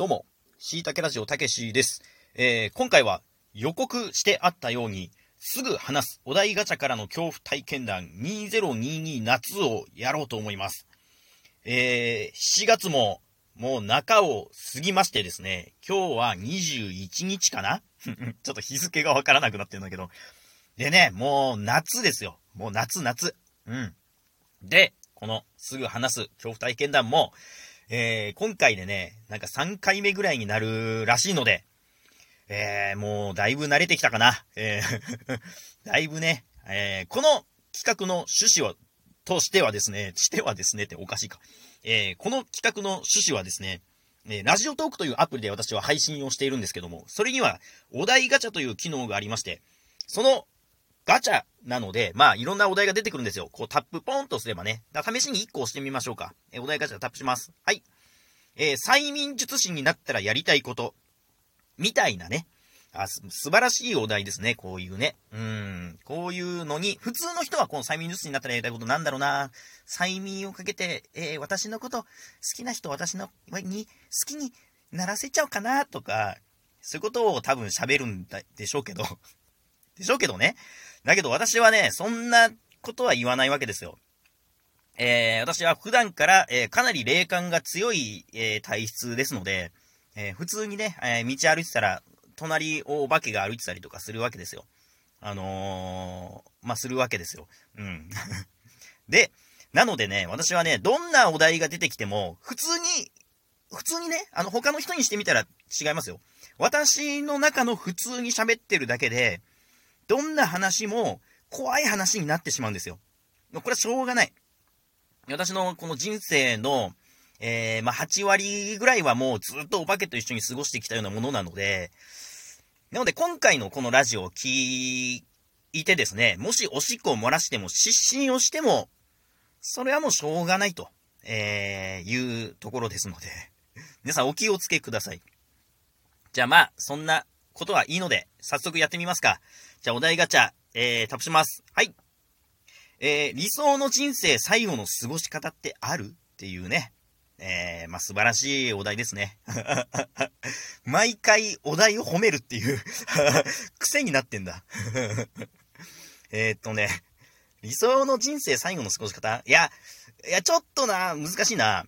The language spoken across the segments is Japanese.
どうも、しいたけラジオたけしです。えー、今回は予告してあったように、すぐ話すお題ガチャからの恐怖体験談2022夏をやろうと思います。えー、7月ももう中を過ぎましてですね、今日は21日かな？ちょっと日付がわからなくなってるんだけど。でね、もう夏ですよ。もう夏夏。うん。で、このすぐ話す恐怖体験談も、えー、今回でね、なんか3回目ぐらいになるらしいので、えー、もうだいぶ慣れてきたかな。えー、だいぶね、えー、この企画の趣旨は、としてはですね、してはですねっておかしいか。えー、この企画の趣旨はですね、えー、ラジオトークというアプリで私は配信をしているんですけども、それにはお題ガチャという機能がありまして、そのガチャなので、まあ、いろんなお題が出てくるんですよ。こう、タップポーンとすればね。だ試しに1個押してみましょうか。えーお題ガチャタップします。はい。えー催眠術師になったらやりたいこと。みたいなね。あ、素晴らしいお題ですね。こういうね。うん。こういうのに、普通の人はこの催眠術師になったらやりたいことなんだろうな。催眠をかけて、えー私のこと、好きな人私の、に、好きにならせちゃおうかな、とか、そういうことを多分喋るんだでしょうけど。でしょうけどね。だけど私はね、そんなことは言わないわけですよ。えー、私は普段から、えーかなり霊感が強い、えー体質ですので、え普通にね、え道歩いてたら、隣をお化けが歩いてたりとかするわけですよ。あのー、まあ、するわけですよ。うん。で、なのでね、私はね、どんなお題が出てきても、普通に、普通にね、あの、他の人にしてみたら違いますよ。私の中の普通に喋ってるだけで、どんな話も怖い話になってしまうんですよ。これはしょうがない。私のこの人生の、えー、まあ、8割ぐらいはもうずっとお化けと一緒に過ごしてきたようなものなので、なので今回のこのラジオを聞いてですね、もしおしっこを漏らしても失神をしても、それはもうしょうがないと、えー、いうところですので、皆さんお気をつけください。じゃあまあ、そんなことはいいので、早速やってみますか。じゃあお題ガチャ、えー、タップします。はい。えー、理想の人生最後の過ごし方ってある？っていうね。えー、まあ、素晴らしいお題ですね。毎回お題を褒めるっていう 癖になってんだ。えーっとね、理想の人生最後の過ごし方？いや、いや、ちょっとな、難しいな。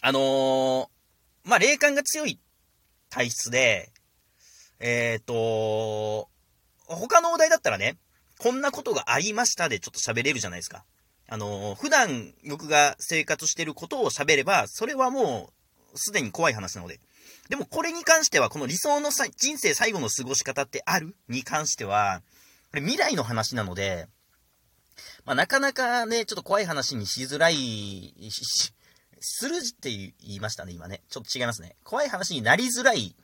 あのー、まあ、霊感が強い体質で、えーと、他のお題だったらね、こんなことがありましたでちょっと喋れるじゃないですか。あの、普段僕が生活してることを喋れば、それはもう、すでに怖い話なので。でもこれに関しては、この理想の人生最後の過ごし方ってある？に関しては、これ未来の話なので、まあ、なかなかね、ちょっと怖い話にしづらい、するって言いましたね、今ね。ちょっと違いますね。怖い話になりづらい、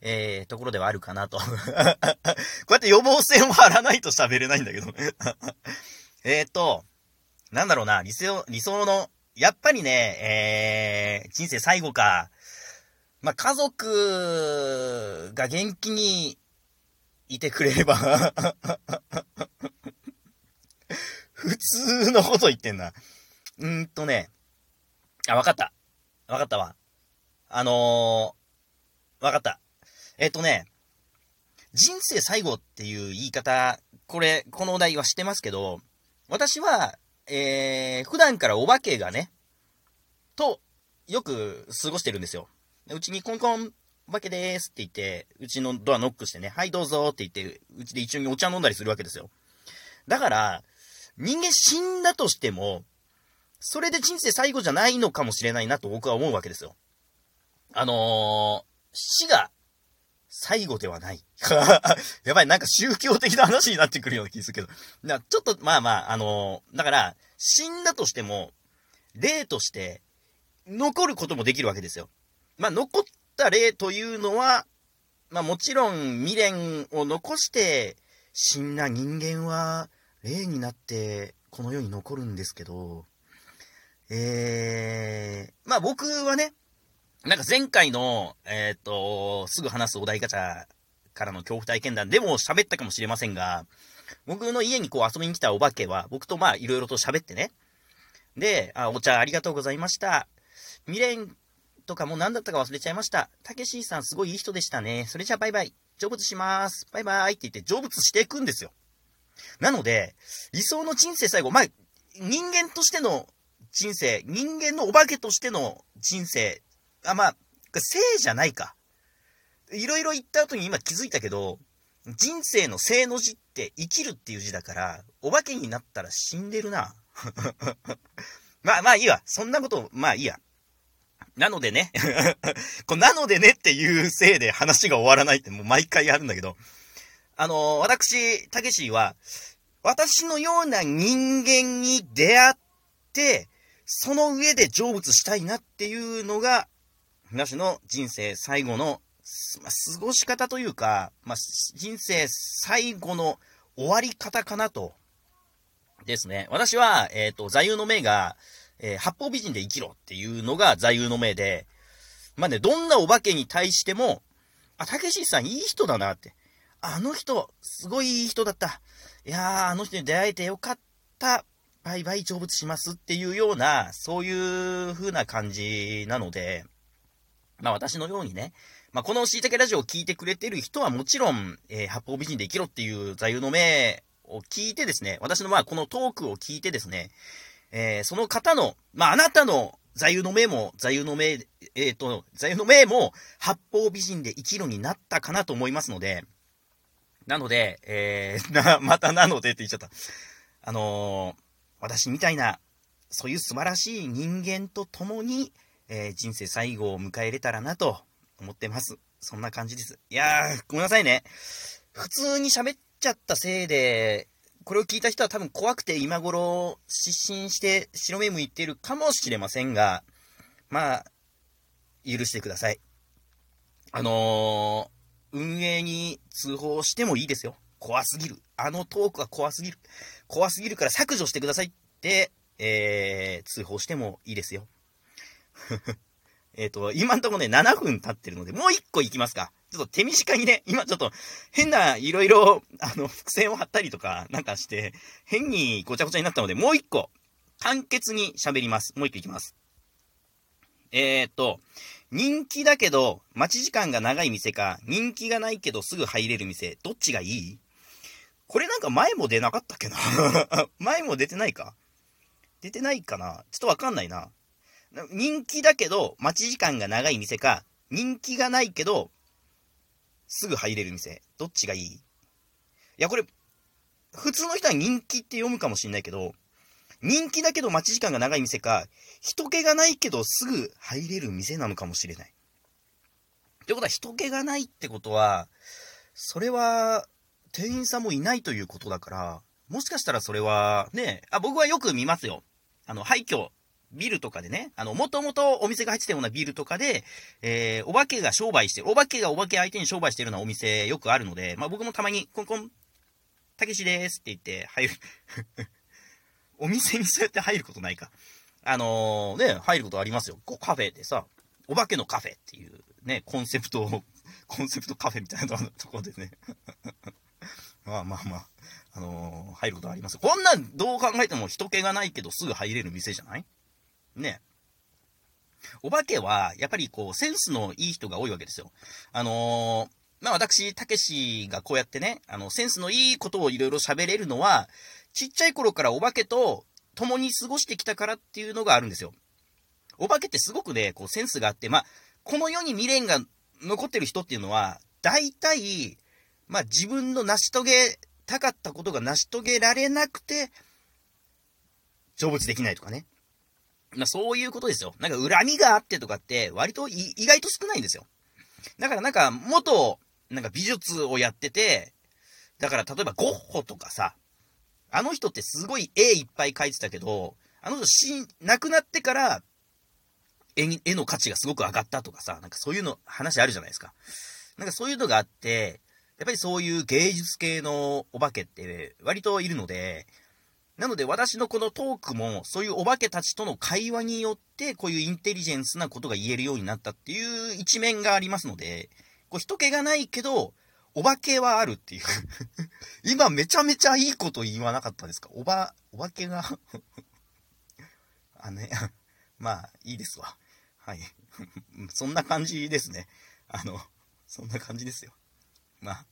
えー、ところではあるかなと。こうやって予防線を張らないと喋れないんだけど。えーと、なんだろうな、理想、理想の、やっぱりね、えー、人生最後か。まあ、家族が元気にいてくれれば 普通のこと言ってんな。うーんとね、あ、わかった。わかったわ。あのー、わかった。えっ、とね、人生最後っていう言い方、これ、このお題はしてますけど、私は、えー、普段からお化けがね、と、よく過ごしてるんですよ。うちにコンコン、お化けでーすって言って、うちのドアノックしてね、はいどうぞって言って、うちで一緒にお茶飲んだりするわけですよ。だから、人間死んだとしても、それで人生最後じゃないのかもしれないなと僕は思うわけですよ。あのー、死が最後ではない。やばい、なんか宗教的な話になってくるような気するけど。なちょっと、まあまあ、あのーだから、死んだとしても、霊として、残ることもできるわけですよ。まあ、残った霊というのは、まあもちろん未練を残して、死んだ人間は、霊になって、この世に残るんですけど、えー、まあ僕はね、なんか前回の、えっ、と、すぐ話すお題ガチャからの恐怖体験談でも喋ったかもしれませんが、僕の家にこう遊びに来たお化けは、僕とまあいろいろと喋ってね。で、あ、お茶ありがとうございました。未練とかも何だったか忘れちゃいました。たけしさんすごいいい人でしたね。それじゃあバイバイ。成仏します。バイバイって言って成仏していくんですよ。なので、理想の人生最後、まあ、人間としての人生、人間のお化けとしての人生、あ、まあ、生じゃないか。いろいろ言った後に今気づいたけど、人生の生の字って生きるっていう字だから、お化けになったら死んでるな。まあまあいいわ。そんなこと、まあいいや。なのでね こなのでねっていうせいで話が終わらないってもう毎回あるんだけど、あの、私、たけしは、私のような人間に出会って、その上で成仏したいなっていうのが、私の人生最後の、まあ、過ごし方というか、まあ、人生最後の終わり方かなと。ですね。私は、えっ、ー、と、座右の銘が、えー、八方美人で生きろっていうのが座右の銘で、まあね、どんなお化けに対しても、あ、たけしさんいい人だなって。あの人、すごいいい人だった。いやー、あの人に出会えてよかった。バイバイ成仏しますっていうような、そういう風な感じなので、まあ私のようにね、まあこのしいたけラジオを聞いてくれてる人はもちろん、えー、八方美人で生きろっていう座右の銘を聞いてですね、私のまあこのトークを聞いてですね、えー、その方の、まあ、あなたの座右の銘も、座右の銘、えっ、ー、と、座右の銘も、八方美人で生きるになったかなと思いますので、なので、えー、な、またなのでって言っちゃった。あのー、私みたいな、そういう素晴らしい人間と共に、えー、人生最後を迎えれたらなと思ってます。そんな感じです。いやー、ごめんなさいね。普通に喋っちゃったせいで、これを聞いた人は多分怖くて今頃失神して白目向いてるかもしれませんが、まあ、許してください。あのー、運営に通報してもいいですよ。怖すぎる。あのトークは怖すぎる。怖すぎるから削除してくださいって、えー、通報してもいいですよ。えっと、今んとこね、7分経ってるので、もう1個いきますか。ちょっと手短にね、今ちょっと変ないろいろ、あの、伏線を張ったりとかなんかして、変にごちゃごちゃになったので、もう一個、簡潔に喋ります。もう一個いきます。えー、っと、人気だけど、待ち時間が長い店か、人気がないけどすぐ入れる店、どっちがいい？これなんか前も出なかったっけな？前も出てないか？出てないかな？ちょっとわかんないな。人気だけど、待ち時間が長い店か、人気がないけど、すぐ入れる店。どっちがいい？いや、これ、普通の人は人気って読むかもしんないけど、人気だけど待ち時間が長い店か、人気がないけどすぐ入れる店なのかもしれない。ってことは、人気がないってことは、それは、店員さんもいないということだから、もしかしたらそれは、ね、あ、僕はよく見ますよ。あの、廃墟ビルとかでね、あの、もともとお店が入ってたようなビルとかで、えー、お化けが商売してる、お化けがお化け相手に商売してるようなお店よくあるので、まあ僕もたまに、コンコン、たけしですって言って入る お店にそうやって入ることないか。あのー、ね、入ることありますよ。こうカフェでさ、お化けのカフェっていうね、コンセプト、コンセプトカフェみたいなところでね。まあまあまあ、あのー、入ることありますよ。こんなんどう考えても人気がないけどすぐ入れる店じゃない？ね。お化けは、やっぱりこう、センスのいい人が多いわけですよ。あのー、まあ私、たけしがこうやってね、あの、センスのいいことをいろいろ喋れるのは、ちっちゃい頃からお化けと共に過ごしてきたからっていうのがあるんですよ。お化けってすごくね、こう、センスがあって、まあ、この世に未練が残ってる人っていうのは、大体、まあ自分の成し遂げたかったことが成し遂げられなくて、成仏できないとかね。まあ、そういうことですよ。なんか恨みがあってとかって、割と意外と少ないんですよ。だからなんか、元、なんか美術をやってて、だから例えばゴッホとかさ、あの人ってすごい絵いっぱい描いてたけど、あの人死、亡くなってから、絵に、絵の価値がすごく上がったとかさ、なんかそういうの、話あるじゃないですか。なんかそういうのがあって、やっぱりそういう芸術系のお化けって割といるので、なので私のこのトークも、そういうお化けたちとの会話によって、こういうインテリジェンスなことが言えるようになったっていう一面がありますので、こう人気がないけど、お化けはあるっていう 今めちゃめちゃいいこと言わなかったですか？おば、お化けが？あね、まあ、いいですわ。はい。そんな感じですね。あの、そんな感じですよ。まあ、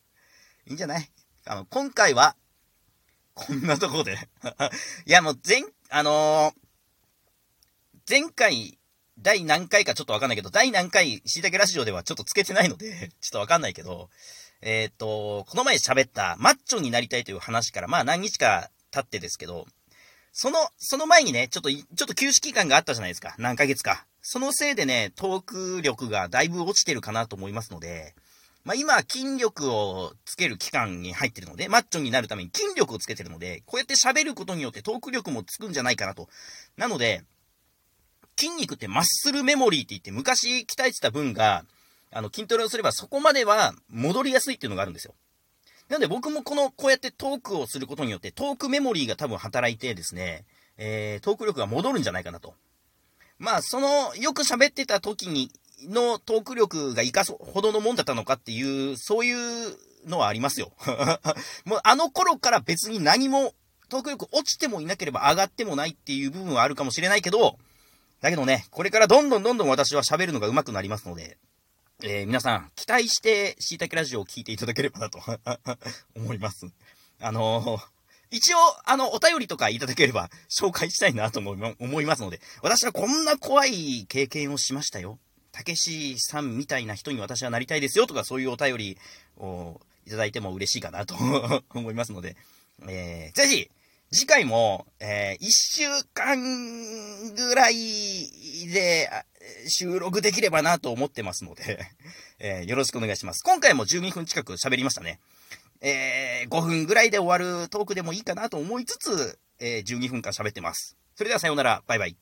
いいんじゃない？あの、今回は、こんなとこで いや、もう前、あのー、前回、第何回かちょっとわかんないけど、第何回、しいたけラジオではちょっとつけてないので ちょっとわかんないけど、えっ、ー、と、この前喋ったマッチョになりたいという話から、まあ何日か経ってですけど、その、その前にね、ちょっと、ちょっと休止期間があったじゃないですか。何ヶ月か。そのせいでね、トーク力がだいぶ落ちてるかなと思いますので、まあ今、筋力をつける期間に入ってるので、マッチョになるために筋力をつけてるので、こうやって喋ることによってトーク力もつくんじゃないかなと。なので、筋肉ってマッスルメモリーって言って、昔鍛えてた分が、あの、筋トレをすればそこまでは戻りやすいっていうのがあるんですよ。なので僕もこの、こうやってトークをすることによって、トークメモリーが多分働いてですね、えー、トーク力が戻るんじゃないかなと。まあ、その、よく喋ってた時に、のトーク力が活かすほどのもんだったのかっていう、そういうのはありますよ。もうあの頃から別に何も、トーク力落ちてもいなければ上がってもないっていう部分はあるかもしれないけど、だけどね、これからどんどんどんどん私は喋るのが上手くなりますので、えー、皆さん、期待して、しいたけラジオを聞いていただければなと 思います。あのー、一応、あの、お便りとかいただければ紹介したいなと思いますので、私はこんな怖い経験をしましたよ。たけしさんみたいな人に私はなりたいですよとかそういうお便りをいただいても嬉しいかなと思いますので、えー、ぜひ、次回も、えー、一週間ぐらいで収録できればなと思ってますので えー、よろしくお願いします。今回も12分近く喋りましたね。えー、5分ぐらいで終わるトークでもいいかなと思いつつ、えー、12分間喋ってます。それではさようなら、バイバイ。